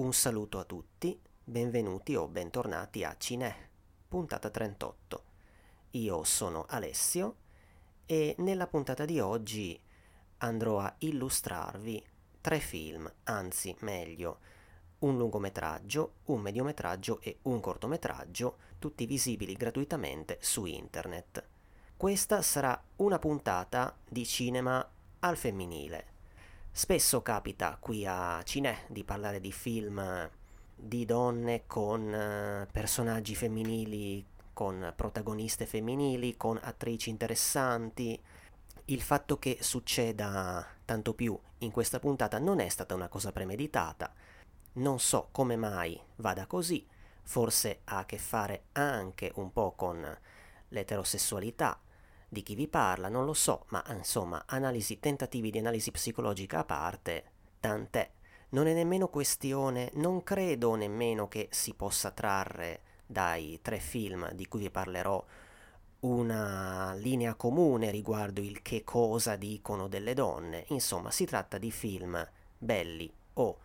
Un saluto a tutti, benvenuti o bentornati a Cine, puntata 38. Io sono Alessio e nella puntata di oggi andrò a illustrarvi tre film, anzi meglio, un lungometraggio, un mediometraggio e un cortometraggio, tutti visibili gratuitamente su internet. Questa sarà una puntata di cinema al femminile Spesso capita qui a Cinè di parlare di film di donne con eh, personaggi femminili, con protagoniste femminili, con attrici interessanti. Il fatto che succeda tanto più in questa puntata non è stata una cosa premeditata. Non so come mai vada così, forse ha a che fare anche un po' con l'eterosessualità, di chi vi parla, non lo so, ma insomma, analisi, tentativi di analisi psicologica a parte, tant'è. Non è nemmeno questione, non credo nemmeno che si possa trarre dai tre film di cui vi parlerò una linea comune riguardo il che cosa dicono delle donne. Insomma, si tratta di film belli o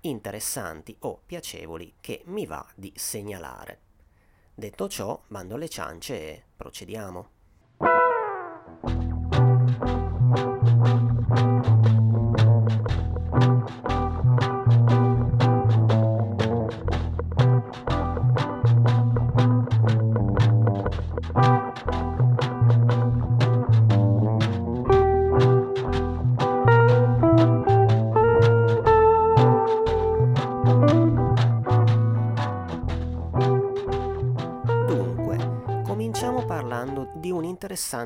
interessanti o piacevoli che mi va di segnalare. Detto ciò, bando alle ciance e procediamo.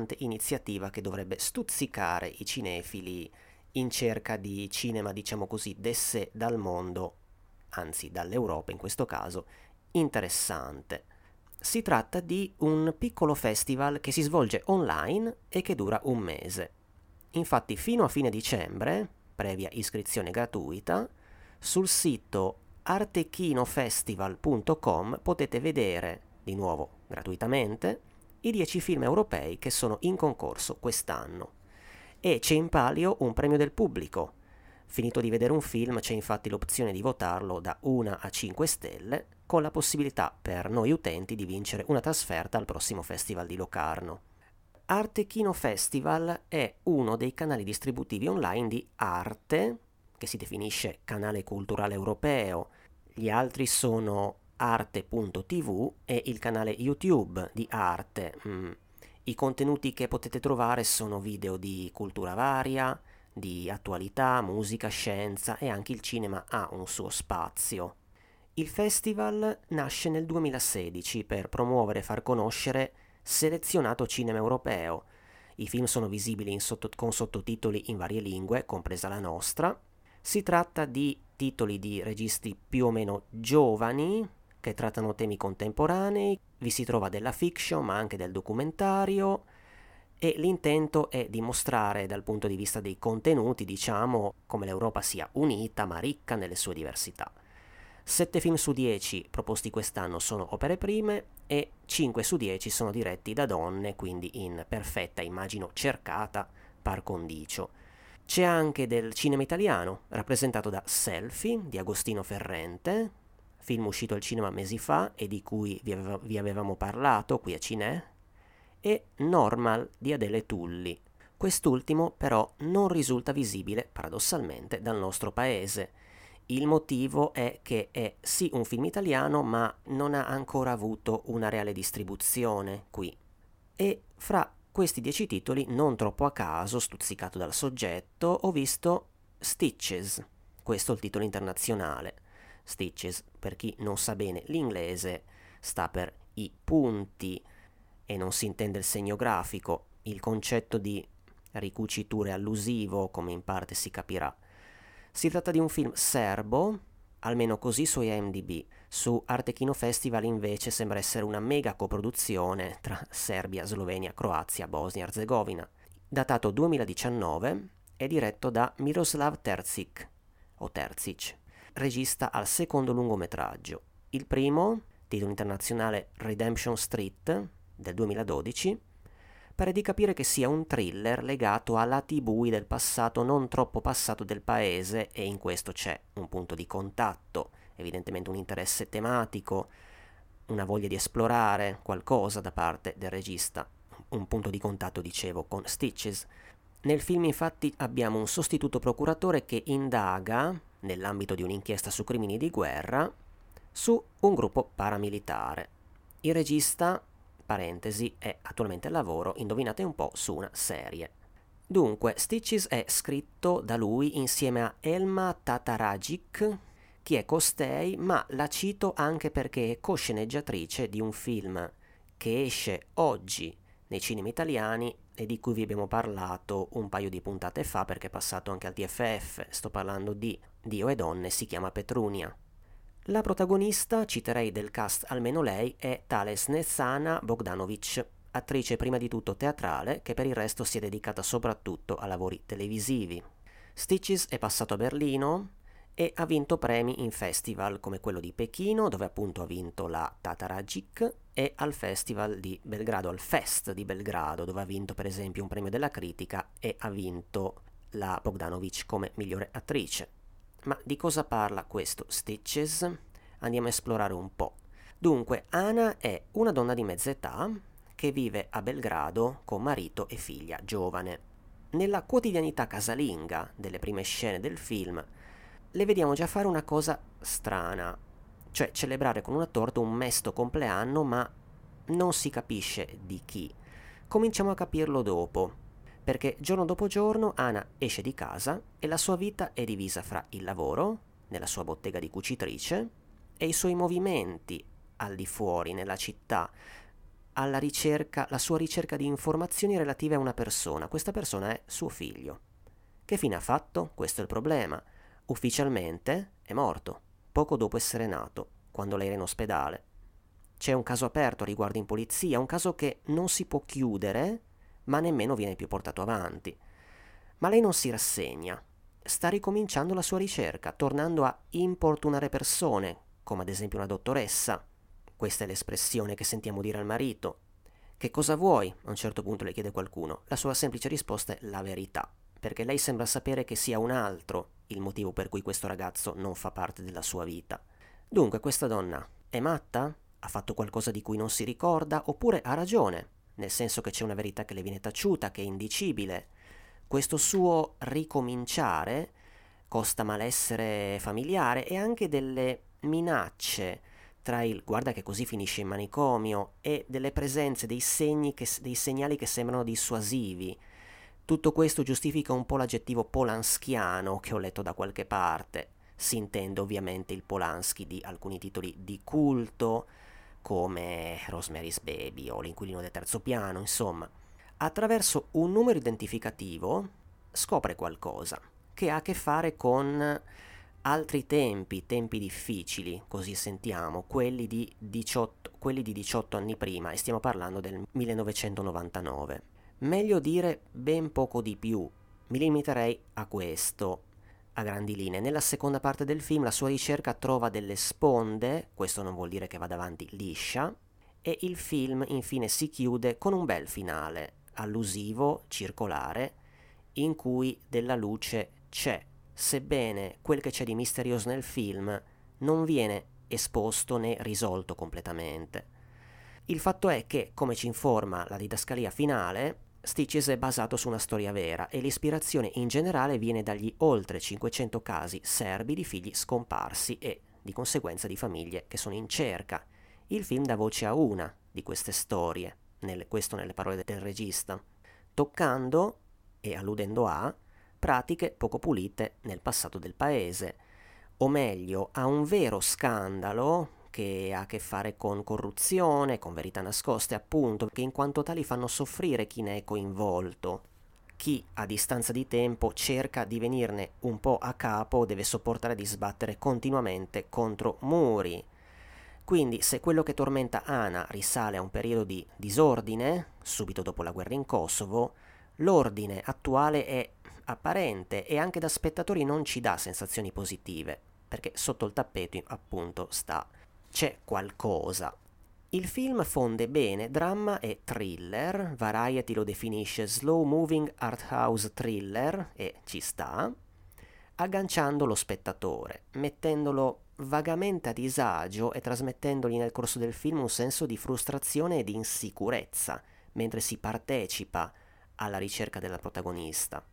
Un'interessante iniziativa che dovrebbe stuzzicare i cinefili in cerca di cinema, diciamo così, desse dal mondo, anzi dall'Europa in questo caso, interessante. Si tratta di un piccolo festival che si svolge online e che dura un mese. Infatti fino a fine dicembre, previa iscrizione gratuita, sul sito artechinofestival.com potete vedere, di nuovo gratuitamente, i 10 film europei che sono in concorso quest'anno. E c'è in palio un premio del pubblico. Finito di vedere un film c'è infatti l'opzione di votarlo da 1 a 5 stelle, con la possibilità per noi utenti di vincere una trasferta al prossimo festival di Locarno. Arte Kino Festival è uno dei canali distributivi online di Arte, che si definisce canale culturale europeo. Gli altri sono arte.tv e il canale YouTube di Arte. Mm. I contenuti che potete trovare sono video di cultura varia, di attualità, musica, scienza e anche il cinema ha un suo spazio. Il festival nasce nel 2016 per promuovere e far conoscere selezionato cinema europeo. I film sono visibili sotto- con sottotitoli in varie lingue, compresa la nostra. Si tratta di titoli di registi più o meno giovani, che trattano temi contemporanei, vi si trova della fiction ma anche del documentario e l'intento è dimostrare dal punto di vista dei contenuti, diciamo, come l'Europa sia unita ma ricca nelle sue diversità. 7 film su 10 proposti quest'anno sono opere prime e 5 su 10 sono diretti da donne, quindi in perfetta, immagino, cercata par condicio. C'è anche del cinema italiano, rappresentato da Selfie di Agostino Ferrente, film uscito al cinema mesi fa e di cui vi, aveva, vi avevamo parlato qui a Cinè, e Normal di Adele Tulli. Quest'ultimo però non risulta visibile, paradossalmente, dal nostro paese. Il motivo è che è sì un film italiano, ma non ha ancora avuto una reale distribuzione qui. E fra questi dieci titoli, non troppo a caso, stuzzicato dal soggetto, ho visto Stitches, questo è il titolo internazionale. Stitches, per chi non sa bene l'inglese, sta per i punti e non si intende il segno grafico, il concetto di ricuciture allusivo, come in parte si capirà. Si tratta di un film serbo, almeno così su IMDb. Su Arte Kino Festival invece sembra essere una mega coproduzione tra Serbia, Slovenia, Croazia, Bosnia e Herzegovina. Datato 2019, è diretto da Miroslav Terzic, o Terzic, regista al secondo lungometraggio. Il primo, titolo internazionale Redemption Street del 2012, pare di capire che sia un thriller legato a lati bui del passato non troppo passato del paese e in questo c'è un punto di contatto evidentemente un interesse tematico, una voglia di esplorare qualcosa da parte del regista, un punto di contatto, dicevo, con Stitches. Nel film infatti abbiamo un sostituto procuratore che indaga, nell'ambito di un'inchiesta su crimini di guerra, su un gruppo paramilitare. Il regista, parentesi, è attualmente al lavoro, indovinate un po', su una serie. Dunque, Stitches è scritto da lui insieme a Elma Tataragic, chi è costei, ma la cito anche perché è cosceneggiatrice di un film che esce oggi nei cinema italiani e di cui vi abbiamo parlato un paio di puntate fa perché è passato anche al TFF. Sto parlando di Dio e donne, si chiama Petrunia. La protagonista, citerei del cast almeno lei, è tale Snezana Bogdanovic, attrice prima di tutto teatrale che per il resto si è dedicata soprattutto a lavori televisivi. Stitches è passato a Berlino e ha vinto premi in festival come quello di Pechino, dove appunto ha vinto la Tataragic, e al festival di Belgrado, al Fest di Belgrado, dove ha vinto per esempio un premio della critica e ha vinto la Bogdanovic come migliore attrice. Ma di cosa parla questo Stitches? Andiamo a esplorare un po'. Dunque, Ana è una donna di mezza età che vive a Belgrado con marito e figlia giovane. Nella quotidianità casalinga delle prime scene del film le vediamo già fare una cosa strana, cioè celebrare con una torta un mesto compleanno ma non si capisce di chi. Cominciamo a capirlo dopo perché giorno dopo giorno Ana esce di casa e la sua vita è divisa fra il lavoro, nella sua bottega di cucitrice, e i suoi movimenti al di fuori, nella città, alla ricerca, la sua ricerca di informazioni relative a una persona. Questa persona è suo figlio. Che fine ha fatto? Questo è il problema. Ufficialmente è morto, poco dopo essere nato, quando lei era in ospedale. C'è un caso aperto riguardo in polizia, un caso che non si può chiudere ma nemmeno viene più portato avanti. Ma lei non si rassegna. Sta ricominciando la sua ricerca, tornando a importunare persone, come ad esempio una dottoressa. Questa è l'espressione che sentiamo dire al marito. Che cosa vuoi? A un certo punto le chiede qualcuno. La sua semplice risposta è la verità, perché lei sembra sapere che sia un altro il motivo per cui questo ragazzo non fa parte della sua vita. Dunque, questa donna è matta? Ha fatto qualcosa di cui non si ricorda? Oppure ha ragione? nel senso che c'è una verità che le viene taciuta, che è indicibile. Questo suo ricominciare costa malessere familiare e anche delle minacce tra il guarda che così finisce in manicomio e delle presenze, dei, segni che, dei segnali che sembrano dissuasivi. Tutto questo giustifica un po' l'aggettivo polanskiano che ho letto da qualche parte. Si intende ovviamente il Polanski di alcuni titoli di culto, come Rosemary's Baby o L'inquilino del terzo piano, insomma, attraverso un numero identificativo scopre qualcosa che ha a che fare con altri tempi, tempi difficili, così sentiamo, quelli di 18, quelli di 18 anni prima, e stiamo parlando del 1999. Meglio dire ben poco di più, mi limiterei a questo a grandi linee. Nella seconda parte del film la sua ricerca trova delle sponde, questo non vuol dire che vada avanti liscia, e il film infine si chiude con un bel finale, allusivo, circolare, in cui della luce c'è, sebbene quel che c'è di misterioso nel film non viene esposto né risolto completamente. Il fatto è che, come ci informa la didascalia finale, Stitches è basato su una storia vera e l'ispirazione in generale viene dagli oltre 500 casi serbi di figli scomparsi e, di conseguenza, di famiglie che sono in cerca. Il film dà voce a una di queste storie, nelle, questo nelle parole del regista, toccando e alludendo a pratiche poco pulite nel passato del paese, o meglio a un vero scandalo che ha a che fare con corruzione, con verità nascoste, appunto, che in quanto tali fanno soffrire chi ne è coinvolto. Chi a distanza di tempo cerca di venirne un po' a capo deve sopportare di sbattere continuamente contro muri. Quindi se quello che tormenta Ana risale a un periodo di disordine, subito dopo la guerra in Kosovo, l'ordine attuale è apparente e anche da spettatori non ci dà sensazioni positive, perché sotto il tappeto appunto sta c'è qualcosa. Il film fonde bene dramma e thriller, Variety lo definisce slow moving art house thriller e ci sta. agganciando lo spettatore, mettendolo vagamente a disagio e trasmettendogli nel corso del film un senso di frustrazione e di insicurezza, mentre si partecipa alla ricerca della protagonista.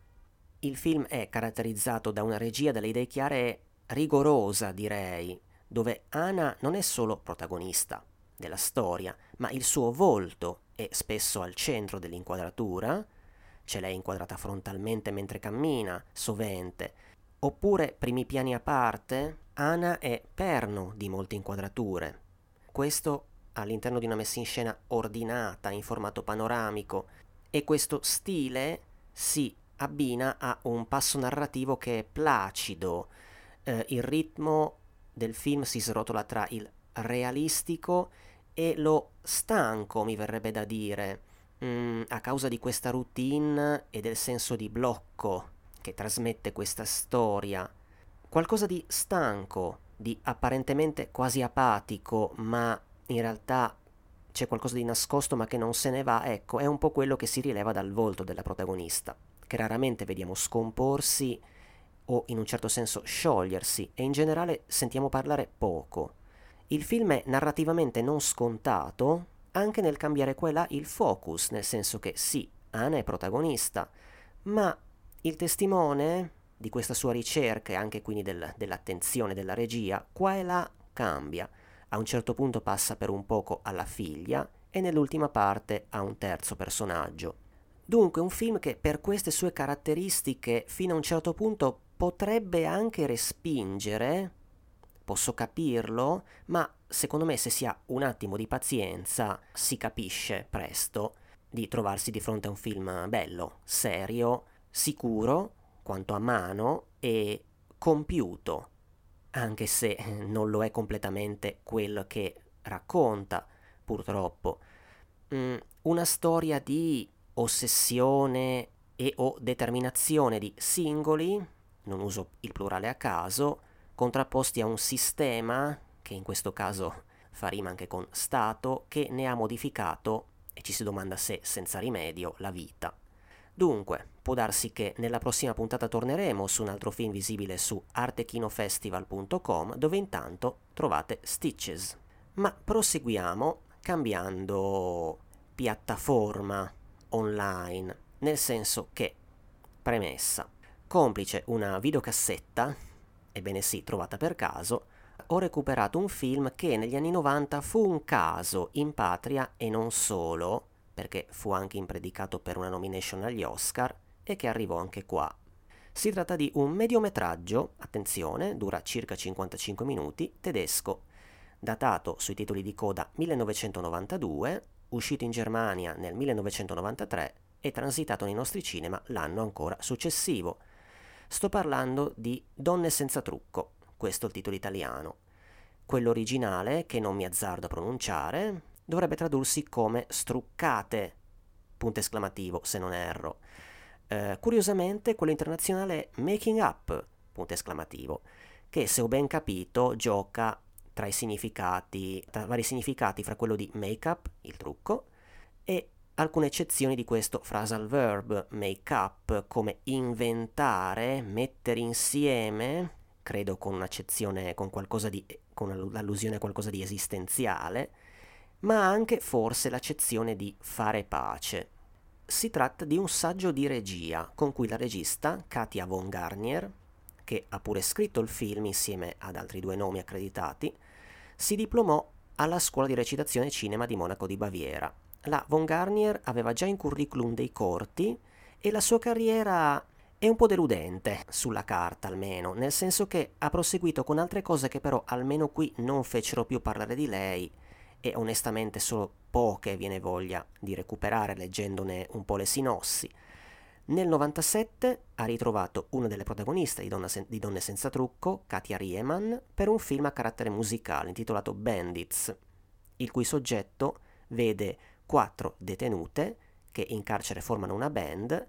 Il film è caratterizzato da una regia dalle idee chiare e rigorosa, direi, dove Anna non è solo protagonista della storia, ma il suo volto è spesso al centro dell'inquadratura, c'è lei inquadrata frontalmente mentre cammina, sovente, oppure primi piani a parte, Anna è perno di molte inquadrature. Questo all'interno di una messa in scena ordinata, in formato panoramico, e questo stile si abbina a un passo narrativo che è placido. Eh, il ritmo del film si srotola tra il realistico e lo stanco, mi verrebbe da dire, mm, a causa di questa routine e del senso di blocco che trasmette questa storia. Qualcosa di stanco, di apparentemente quasi apatico, ma in realtà c'è qualcosa di nascosto ma che non se ne va, ecco, è un po' quello che si rileva dal volto della protagonista, che raramente vediamo scomporsi o in un certo senso sciogliersi e in generale sentiamo parlare poco. Il film è narrativamente non scontato anche nel cambiare qua e là il focus, nel senso che sì, Anna è protagonista, ma il testimone di questa sua ricerca e anche quindi del, dell'attenzione della regia, qua e là cambia. A un certo punto passa per un poco alla figlia e nell'ultima parte a un terzo personaggio. Dunque un film che per queste sue caratteristiche fino a un certo punto potrebbe anche respingere, posso capirlo, ma secondo me se si ha un attimo di pazienza si capisce presto di trovarsi di fronte a un film bello, serio, sicuro, quanto a mano e compiuto anche se non lo è completamente quello che racconta, purtroppo. Mm, una storia di ossessione e o determinazione di singoli, non uso il plurale a caso, contrapposti a un sistema, che in questo caso fa rima anche con Stato, che ne ha modificato, e ci si domanda se senza rimedio, la vita. Dunque, può darsi che nella prossima puntata torneremo su un altro film visibile su artechinofestival.com dove intanto trovate Stitches. Ma proseguiamo cambiando piattaforma online, nel senso che, premessa, complice una videocassetta, ebbene sì, trovata per caso, ho recuperato un film che negli anni 90 fu un caso in patria e non solo, perché fu anche impredicato per una nomination agli Oscar e che arrivò anche qua. Si tratta di un mediometraggio, attenzione, dura circa 55 minuti, tedesco, datato sui titoli di coda 1992, uscito in Germania nel 1993 e transitato nei nostri cinema l'anno ancora successivo. Sto parlando di Donne senza trucco, questo è il titolo italiano. Quello originale, che non mi azzardo a pronunciare, dovrebbe tradursi come struccate, punto esclamativo se non erro. Eh, curiosamente quello internazionale è Making Up, punto esclamativo, che se ho ben capito gioca tra i significati, tra vari significati fra quello di make up, il trucco, e alcune eccezioni di questo phrasal verb make up come inventare, mettere insieme, credo con un'accezione, con di, con l'allusione a qualcosa di esistenziale, ma anche forse l'accezione di fare pace. Si tratta di un saggio di regia con cui la regista Katia von Garnier, che ha pure scritto il film insieme ad altri due nomi accreditati, si diplomò alla scuola di recitazione cinema di Monaco di Baviera. La von Garnier aveva già in curriculum dei corti e la sua carriera è un po' deludente, sulla carta almeno, nel senso che ha proseguito con altre cose che però almeno qui non fecero più parlare di lei e onestamente solo poche viene voglia di recuperare leggendone un po' le sinossi. Nel 97 ha ritrovato una delle protagoniste di, sen- di Donne senza trucco, Katia Riemann, per un film a carattere musicale intitolato Bandits, il cui soggetto vede quattro detenute che in carcere formano una band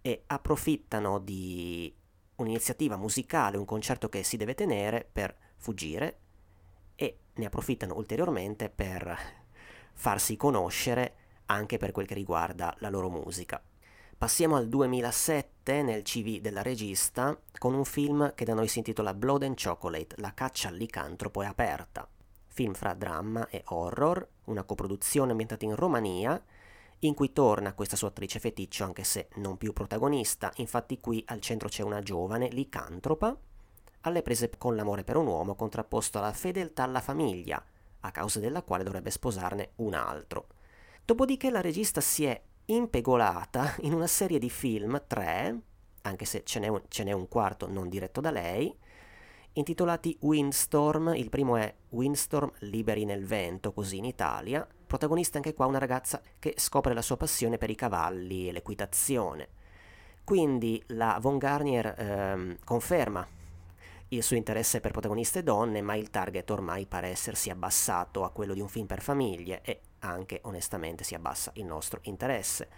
e approfittano di un'iniziativa musicale, un concerto che si deve tenere per fuggire e ne approfittano ulteriormente per farsi conoscere anche per quel che riguarda la loro musica. Passiamo al 2007 nel CV della regista con un film che da noi si intitola Blood and Chocolate, la caccia al licantropo è aperta. Film fra dramma e horror, una coproduzione ambientata in Romania, in cui torna questa sua attrice feticcio anche se non più protagonista, infatti qui al centro c'è una giovane licantropa, alle prese con l'amore per un uomo contrapposto alla fedeltà alla famiglia, a causa della quale dovrebbe sposarne un altro. Dopodiché la regista si è impegolata in una serie di film, tre, anche se ce n'è un, ce n'è un quarto non diretto da lei, intitolati Windstorm, il primo è Windstorm Liberi nel vento, così in Italia, protagonista anche qua una ragazza che scopre la sua passione per i cavalli e l'equitazione. Quindi la Von Garnier ehm, conferma il suo interesse per protagoniste donne, ma il target ormai pare essersi abbassato a quello di un film per famiglie e anche onestamente si abbassa il nostro interesse.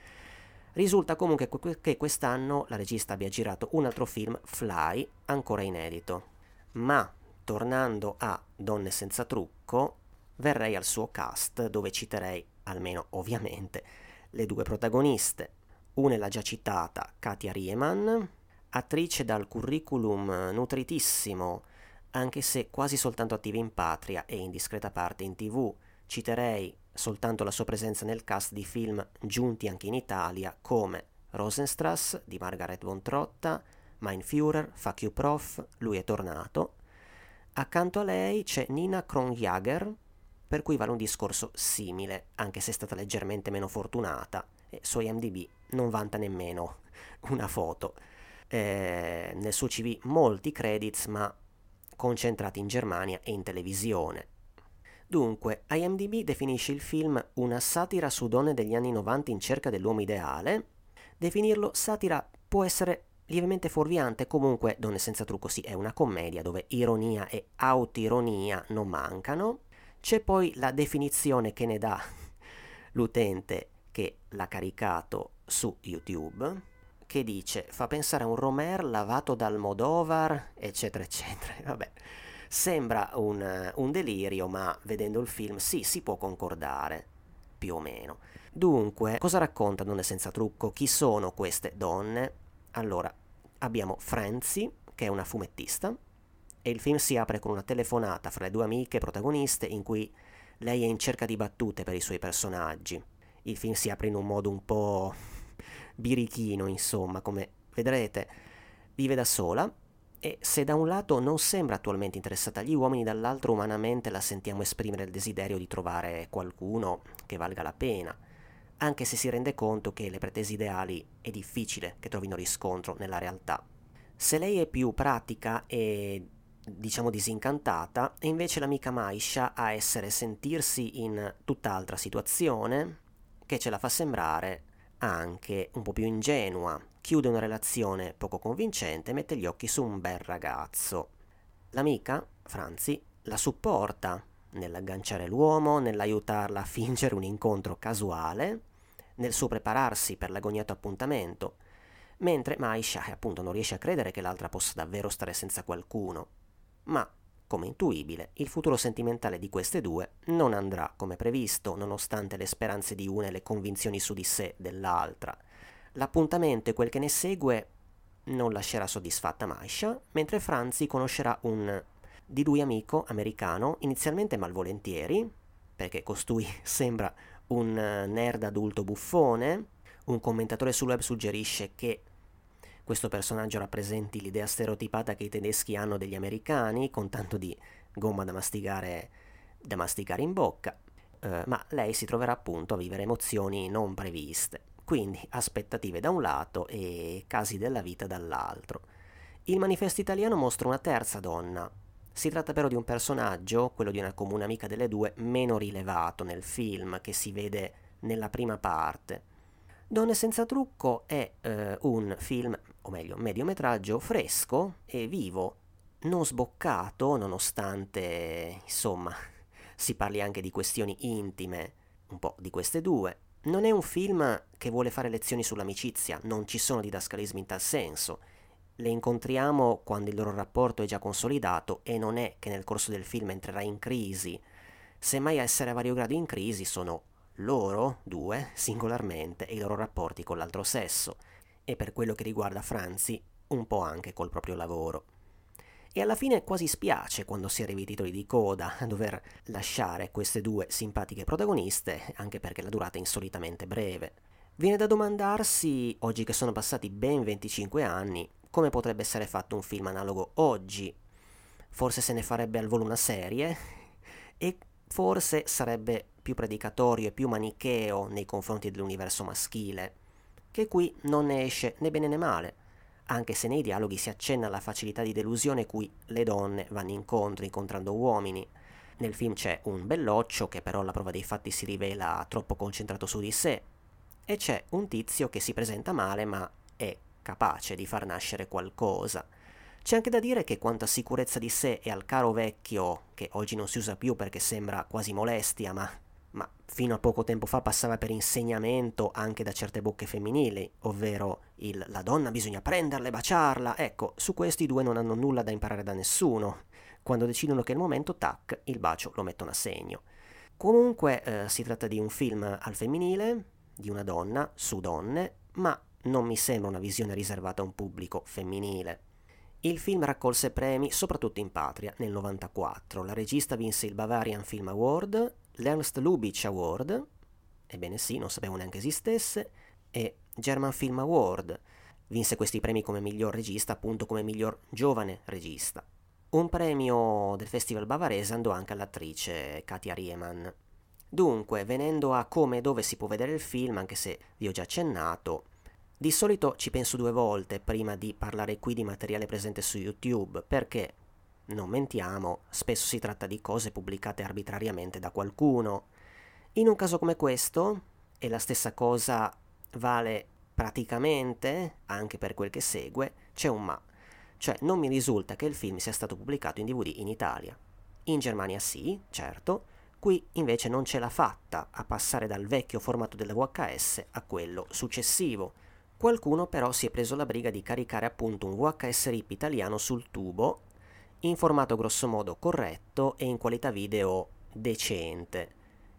Risulta comunque che quest'anno la regista abbia girato un altro film, Fly, ancora inedito. Ma tornando a Donne senza trucco, verrei al suo cast dove citerei, almeno ovviamente, le due protagoniste. Una è la già citata Katia Riemann, attrice dal curriculum nutritissimo, anche se quasi soltanto attiva in patria e in discreta parte in tv. Citerei soltanto la sua presenza nel cast di film giunti anche in Italia come Rosenstrass di Margaret von Trotta, Mein Führer, Fuck You Prof, Lui è tornato. Accanto a lei c'è Nina Kronjager, per cui vale un discorso simile, anche se è stata leggermente meno fortunata e su IMDb non vanta nemmeno una foto. Eh, nel suo CV molti credits, ma concentrati in Germania e in televisione. Dunque, IMDb definisce il film una satira su donne degli anni 90 in cerca dell'uomo ideale. Definirlo satira può essere lievemente fuorviante, comunque Donne senza trucco sì, è una commedia dove ironia e autironia non mancano. C'è poi la definizione che ne dà l'utente che l'ha caricato su YouTube, che dice fa pensare a un Romer lavato dal Modovar, eccetera, eccetera. Vabbè Sembra un, un delirio, ma vedendo il film sì, si può concordare, più o meno. Dunque, cosa racconta Donne senza trucco? Chi sono queste donne? Allora, abbiamo Franzi, che è una fumettista, e il film si apre con una telefonata fra le due amiche protagoniste in cui lei è in cerca di battute per i suoi personaggi. Il film si apre in un modo un po' birichino, insomma, come vedrete. Vive da sola e se da un lato non sembra attualmente interessata agli uomini, dall'altro umanamente la sentiamo esprimere il desiderio di trovare qualcuno che valga la pena, anche se si rende conto che le pretese ideali è difficile che trovino riscontro nella realtà. Se lei è più pratica e diciamo disincantata, è invece l'amica Maisha a essere sentirsi in tutt'altra situazione che ce la fa sembrare anche un po' più ingenua, chiude una relazione poco convincente e mette gli occhi su un bel ragazzo. L'amica, Franzi, la supporta nell'agganciare l'uomo, nell'aiutarla a fingere un incontro casuale, nel suo prepararsi per l'agognato appuntamento, mentre Maisha appunto non riesce a credere che l'altra possa davvero stare senza qualcuno. Ma, come intuibile, il futuro sentimentale di queste due non andrà come previsto, nonostante le speranze di una e le convinzioni su di sé dell'altra. L'appuntamento e quel che ne segue non lascerà soddisfatta Maisha, mentre Franzi conoscerà un di lui amico americano, inizialmente malvolentieri, perché costui sembra un nerd adulto buffone. Un commentatore sul web suggerisce che questo personaggio rappresenti l'idea stereotipata che i tedeschi hanno degli americani, con tanto di gomma da masticare, da masticare in bocca, eh, ma lei si troverà appunto a vivere emozioni non previste. Quindi aspettative da un lato e casi della vita dall'altro. Il manifesto italiano mostra una terza donna. Si tratta però di un personaggio, quello di una comune amica delle due, meno rilevato nel film che si vede nella prima parte. Donne senza trucco è eh, un film, o meglio, mediometraggio fresco e vivo, non sboccato, nonostante, insomma, si parli anche di questioni intime, un po' di queste due, non è un film che vuole fare lezioni sull'amicizia, non ci sono didascalismi in tal senso. Le incontriamo quando il loro rapporto è già consolidato e non è che nel corso del film entrerà in crisi. Semmai a essere a vario grado in crisi sono loro, due, singolarmente, e i loro rapporti con l'altro sesso, e per quello che riguarda Franzi, un po' anche col proprio lavoro. E alla fine quasi spiace quando si arriva ai titoli di coda a dover lasciare queste due simpatiche protagoniste, anche perché la durata è insolitamente breve. Viene da domandarsi, oggi che sono passati ben 25 anni, come potrebbe essere fatto un film analogo oggi. Forse se ne farebbe al volo una serie e forse sarebbe più predicatorio e più manicheo nei confronti dell'universo maschile, che qui non ne esce né bene né male anche se nei dialoghi si accenna alla facilità di delusione cui le donne vanno incontro incontrando uomini. Nel film c'è un belloccio che però alla prova dei fatti si rivela troppo concentrato su di sé e c'è un tizio che si presenta male ma è capace di far nascere qualcosa. C'è anche da dire che quanto a sicurezza di sé e al caro vecchio, che oggi non si usa più perché sembra quasi molestia, ma ma fino a poco tempo fa passava per insegnamento anche da certe bocche femminili, ovvero il la donna bisogna prenderla e baciarla. Ecco, su questi due non hanno nulla da imparare da nessuno. Quando decidono che è il momento, tac, il bacio lo mettono a segno. Comunque eh, si tratta di un film al femminile, di una donna, su donne, ma non mi sembra una visione riservata a un pubblico femminile. Il film raccolse premi soprattutto in patria nel 94. La regista vinse il Bavarian Film Award l'Ernst Lubitsch Award, ebbene sì, non sapevo neanche esistesse, e German Film Award, vinse questi premi come miglior regista, appunto come miglior giovane regista. Un premio del Festival bavarese andò anche all'attrice Katia Riemann. Dunque, venendo a come e dove si può vedere il film, anche se vi ho già accennato, di solito ci penso due volte prima di parlare qui di materiale presente su YouTube, perché non mentiamo, spesso si tratta di cose pubblicate arbitrariamente da qualcuno. In un caso come questo, e la stessa cosa vale praticamente anche per quel che segue, c'è un ma. Cioè non mi risulta che il film sia stato pubblicato in DVD in Italia. In Germania sì, certo, qui invece non ce l'ha fatta a passare dal vecchio formato della VHS a quello successivo. Qualcuno però si è preso la briga di caricare appunto un VHS RIP italiano sul tubo in formato grossomodo corretto e in qualità video decente.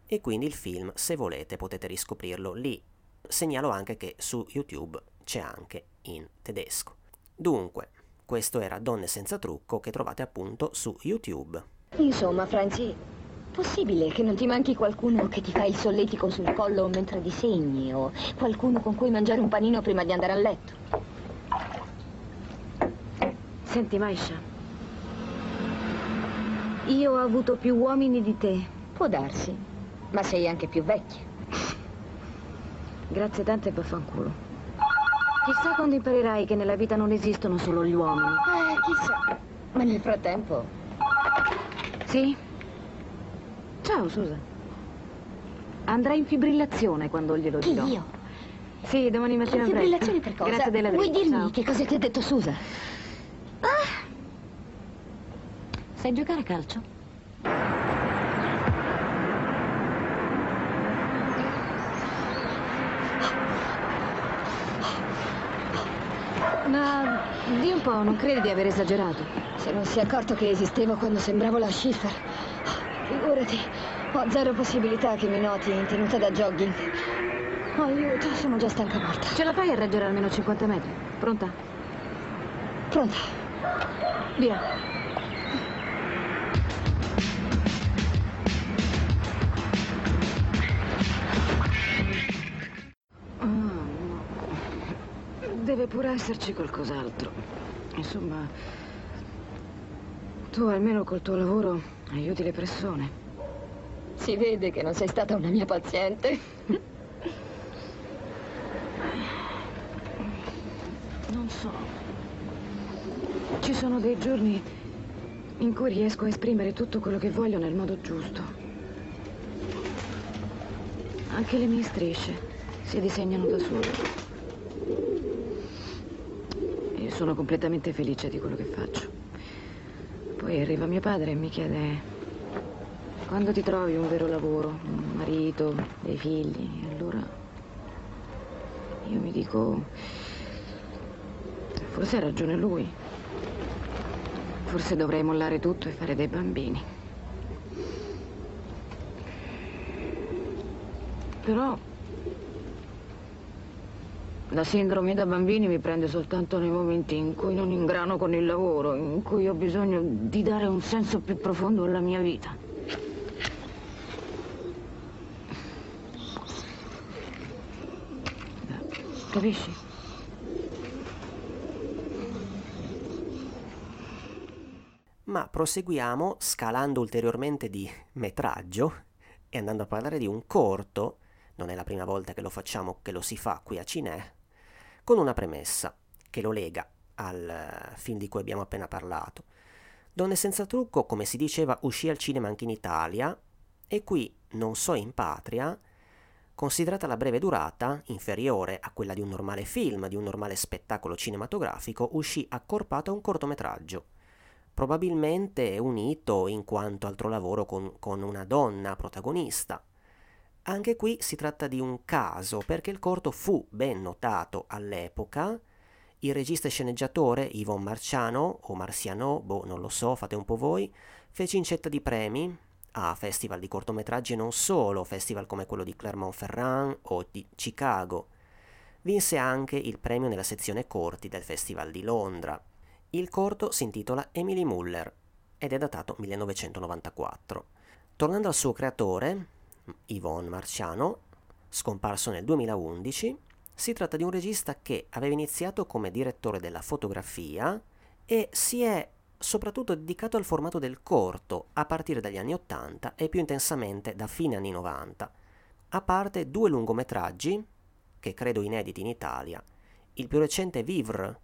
E quindi il film, se volete, potete riscoprirlo lì. Segnalo anche che su YouTube c'è anche in tedesco. Dunque, questo era Donne senza trucco che trovate appunto su YouTube. Insomma, Franci, possibile che non ti manchi qualcuno che ti fa il solletico sul collo mentre disegni o qualcuno con cui mangiare un panino prima di andare a letto? Senti, Maisha, io ho avuto più uomini di te. Può darsi, ma sei anche più vecchia. Grazie tante per fanculo. Chissà quando imparerai che nella vita non esistono solo gli uomini. Eh, chissà. Ma nel frattempo... Sì? Ciao, Susan. Andrai in fibrillazione quando glielo dirò. Chi, io? Sì, domani mattina In fibrillazione per cosa? Grazie della Vuoi dirmi ciao. che cosa ti ha detto Susa? Sai giocare a calcio? Ma di un po', non credi di aver esagerato? Se non si è accorto che esistevo quando sembravo la Schiffer. Figurati, ho zero possibilità che mi noti in tenuta da jogging. Aiuto, sono già stanca morta. Ce la fai a reggere almeno 50 metri? Pronta? Pronta? Via. Ah, no. Deve pure esserci qualcos'altro. Insomma, tu almeno col tuo lavoro aiuti le persone. Si vede che non sei stata una mia paziente. Non so. Ci sono dei giorni in cui riesco a esprimere tutto quello che voglio nel modo giusto. Anche le mie strisce si disegnano da sole. E sono completamente felice di quello che faccio. Poi arriva mio padre e mi chiede quando ti trovi un vero lavoro, un marito, dei figli, allora io mi dico forse ha ragione lui. Forse dovrei mollare tutto e fare dei bambini. Però La sindrome da bambini mi prende soltanto nei momenti in cui non ingrano con il lavoro, in cui ho bisogno di dare un senso più profondo alla mia vita. Capisci? Ma proseguiamo scalando ulteriormente di metraggio e andando a parlare di un corto, non è la prima volta che lo facciamo, che lo si fa qui a Cinè, con una premessa che lo lega al eh, film di cui abbiamo appena parlato. Donne senza trucco, come si diceva, uscì al cinema anche in Italia e qui, non so in patria, considerata la breve durata, inferiore a quella di un normale film, di un normale spettacolo cinematografico, uscì accorpato a un cortometraggio, probabilmente unito in quanto altro lavoro con, con una donna protagonista. Anche qui si tratta di un caso, perché il corto fu ben notato all'epoca, il regista e sceneggiatore Yvon Marciano, o Marciano, boh, non lo so, fate un po' voi, fece incetta di premi, a festival di cortometraggi e non solo, festival come quello di Clermont-Ferrand o di Chicago. Vinse anche il premio nella sezione corti del Festival di Londra. Il corto si intitola Emily Muller ed è datato 1994. Tornando al suo creatore, Yvonne Marciano, scomparso nel 2011, si tratta di un regista che aveva iniziato come direttore della fotografia e si è soprattutto dedicato al formato del corto a partire dagli anni 80 e più intensamente da fine anni 90, a parte due lungometraggi che credo inediti in Italia. Il più recente Vivre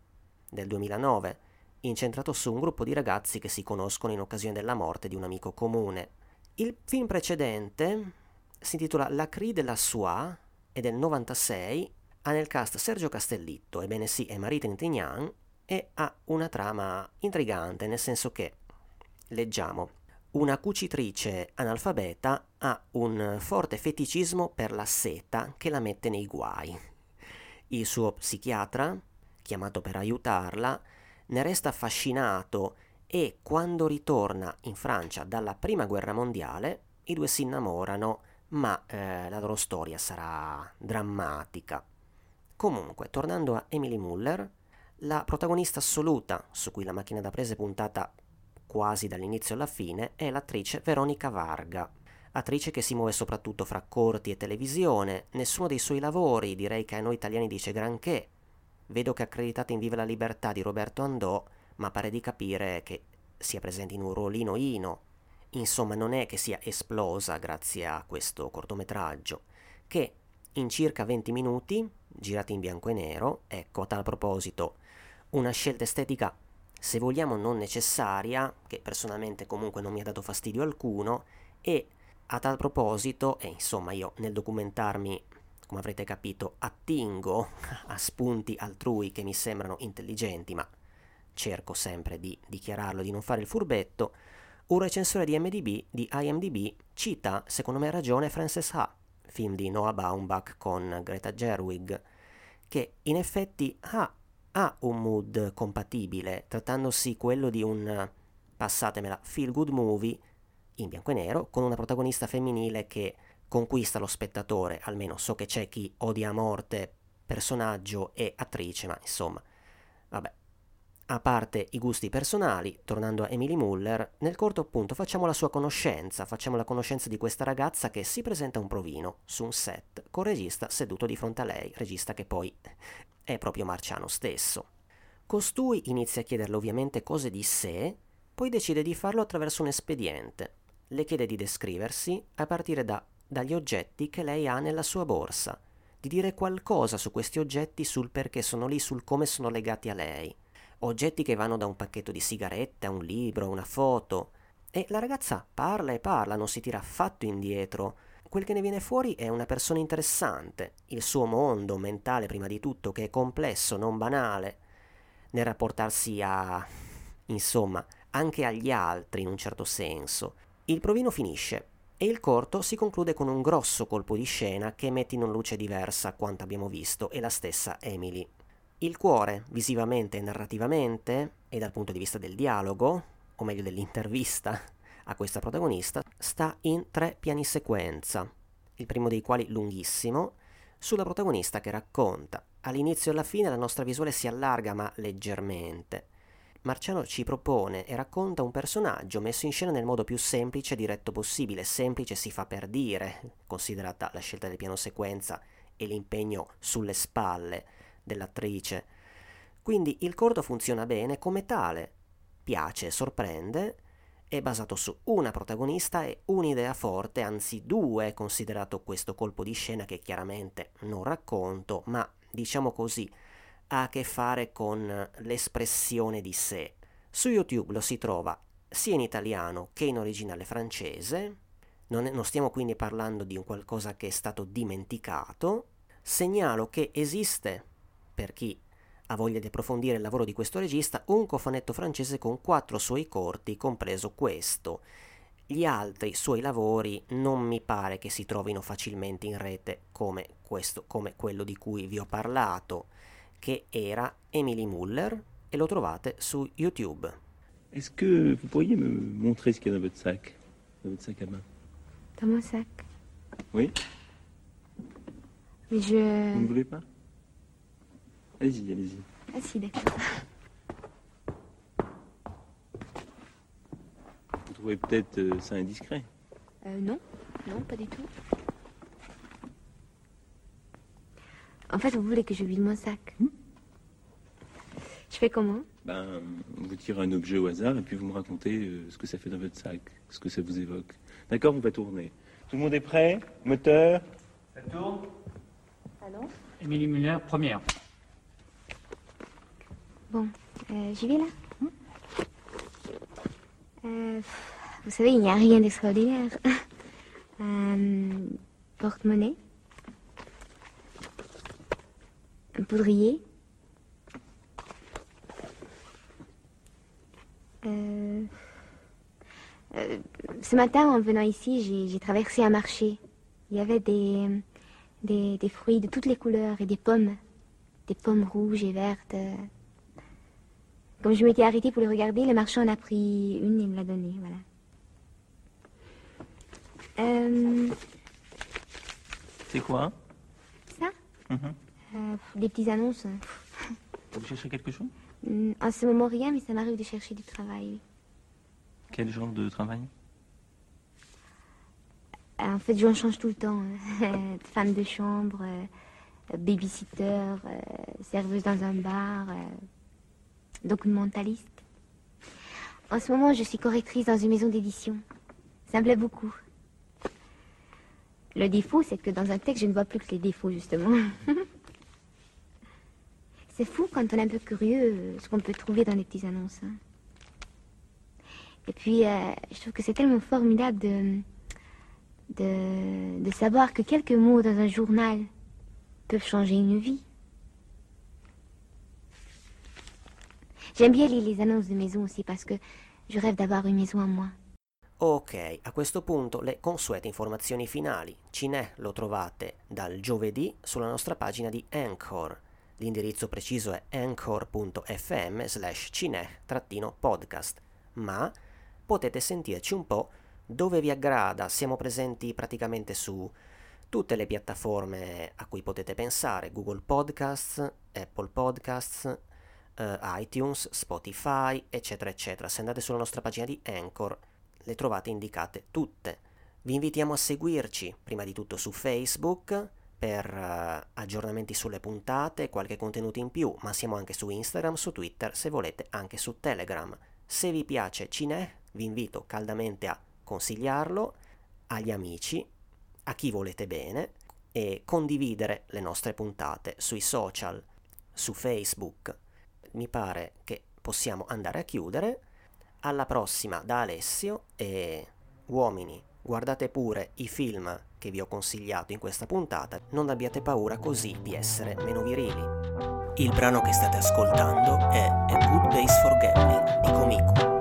del 2009, incentrato su un gruppo di ragazzi che si conoscono in occasione della morte di un amico comune. Il film precedente si intitola La Cri della Sua è del 96, ha nel cast Sergio Castellitto, ebbene sì, è Marie Trintignant, e ha una trama intrigante, nel senso che, leggiamo, una cucitrice analfabeta ha un forte feticismo per la seta che la mette nei guai. Il suo psichiatra, chiamato per aiutarla, ne resta affascinato e quando ritorna in Francia dalla Prima Guerra Mondiale, i due si innamorano, ma eh, la loro storia sarà drammatica. Comunque, tornando a Emily Muller, la protagonista assoluta, su cui la macchina da presa è puntata quasi dall'inizio alla fine, è l'attrice Veronica Varga, attrice che si muove soprattutto fra corti e televisione. Nessuno dei suoi lavori, direi che a noi italiani dice granché. Vedo che è accreditata in Vive la libertà di Roberto Andò, ma pare di capire che sia presente in un ruolino ino. Insomma, non è che sia esplosa grazie a questo cortometraggio, che in circa 20 minuti, girati in bianco e nero, ecco a tal proposito, una scelta estetica, se vogliamo, non necessaria, che personalmente comunque non mi ha dato fastidio alcuno, e a tal proposito, e insomma io nel documentarmi, come avrete capito, attingo a spunti altrui che mi sembrano intelligenti, ma cerco sempre di dichiararlo, di non fare il furbetto, un recensore di MDB, di IMDB, cita, secondo me a ragione, Frances Ha, film di Noah Baumbach con Greta Gerwig, che in effetti ha ha un mood compatibile, trattandosi quello di un, passatemela, feel good movie in bianco e nero, con una protagonista femminile che conquista lo spettatore, almeno so che c'è chi odia a morte personaggio e attrice, ma insomma, vabbè. A parte i gusti personali, tornando a Emily Muller, nel corto appunto facciamo la sua conoscenza, facciamo la conoscenza di questa ragazza che si presenta un provino su un set con regista seduto di fronte a lei, regista che poi è proprio Marciano stesso. Costui inizia a chiederle ovviamente cose di sé, poi decide di farlo attraverso un espediente. Le chiede di descriversi a partire da, dagli oggetti che lei ha nella sua borsa, di dire qualcosa su questi oggetti, sul perché sono lì, sul come sono legati a lei. Oggetti che vanno da un pacchetto di sigarette a un libro, a una foto. E la ragazza parla e parla, non si tira affatto indietro, quel che ne viene fuori è una persona interessante, il suo mondo mentale prima di tutto, che è complesso, non banale, nel rapportarsi a... insomma, anche agli altri in un certo senso. Il provino finisce e il corto si conclude con un grosso colpo di scena che mette in luce diversa quanto abbiamo visto e la stessa Emily. Il cuore, visivamente e narrativamente, e dal punto di vista del dialogo, o meglio dell'intervista a questa protagonista sta in tre piani sequenza, il primo dei quali lunghissimo, sulla protagonista che racconta all'inizio e alla fine la nostra visuale si allarga ma leggermente. Marciano ci propone e racconta un personaggio messo in scena nel modo più semplice e diretto possibile. Semplice si fa per dire, considerata la scelta del piano sequenza e l'impegno sulle spalle dell'attrice. Quindi il corto funziona bene come tale, piace, sorprende, è basato su una protagonista e un'idea forte, anzi due, considerato questo colpo di scena che chiaramente non racconto, ma diciamo così, ha a che fare con l'espressione di sé. Su YouTube lo si trova sia in italiano che in originale francese, non, è, non stiamo quindi parlando di un qualcosa che è stato dimenticato, segnalo che esiste, per chi ha voglia di approfondire il lavoro di questo regista, un cofanetto francese con quattro suoi corti, compreso questo. Gli altri suoi lavori non mi pare che si trovino facilmente in rete come, questo, come quello di cui vi ho parlato, che era Emily Muller, e lo trovate su YouTube. Est-ce que vous pourriez me montrer ce qu'il y a dans votre sac, dans votre sac à main Dans mon sac. Oui Mais je. Vous ne voulez pas Allez-y, allez-y. Ah si, d'accord. Vous trouvez peut-être euh, ça indiscret? Euh, non, non, pas du tout. En fait, vous voulez que je vide mon sac? Je fais comment? Ben, vous tirez un objet au hasard et puis vous me racontez euh, ce que ça fait dans votre sac, ce que ça vous évoque. D'accord, on va tourner. Tout le monde est prêt? Moteur? Ça tourne? Pardon Émilie Muller, première. Bon, euh, j'y vais là Euh, Vous savez, il n'y a rien d'extraordinaire. Un porte-monnaie. Un poudrier. Euh, euh, ce matin, en venant ici, j'ai- j'ai traversé un marché. Il y avait des, des, des fruits de toutes les couleurs et des pommes. Des pommes rouges et vertes. Comme je m'étais arrêtée pour les regarder, le marchand en a pris une et me l'a donnée, voilà. Euh, C'est quoi ça? Mhm. Euh, Des petites annonces. Vous cherchez quelque chose? Hmm, En ce moment, rien, mais ça m'arrive de chercher du travail. Quel genre de travail? Euh, En fait, j'en change tout le temps. hein. Femme de chambre, babysitter, serveuse dans un bar, documentaliste. En ce moment, je suis correctrice dans une maison d'édition. Ça me plaît beaucoup. Le défaut, c'est que dans un texte, je ne vois plus que les défauts, justement. c'est fou quand on est un peu curieux euh, ce qu'on peut trouver dans les petites annonces. hein. Et puis, euh, je trouve que c'est tellement formidable de savoir que quelques mots dans un journal peuvent changer une vie. J'aime bien les annonces de maison aussi parce que je rêve d'avoir une maison à moi. Ok, a questo punto le consuete informazioni finali. Cinè lo trovate dal giovedì sulla nostra pagina di Anchor. L'indirizzo preciso è anchor.fm slash cinè-podcast, ma potete sentirci un po' dove vi aggrada. Siamo presenti praticamente su tutte le piattaforme a cui potete pensare, Google Podcasts, Apple Podcasts, eh, iTunes, Spotify, eccetera, eccetera. Se andate sulla nostra pagina di Anchor le trovate indicate tutte. Vi invitiamo a seguirci prima di tutto su Facebook per eh, aggiornamenti sulle puntate, qualche contenuto in più, ma siamo anche su Instagram, su Twitter, se volete anche su Telegram. Se vi piace Cinè, vi invito caldamente a consigliarlo agli amici, a chi volete bene e condividere le nostre puntate sui social, su Facebook. Mi pare che possiamo andare a chiudere. Alla prossima da Alessio e uomini, guardate pure i film che vi ho consigliato in questa puntata, non abbiate paura così di essere meno virili. Il brano che state ascoltando è A Good Base for Gambling di Komiku.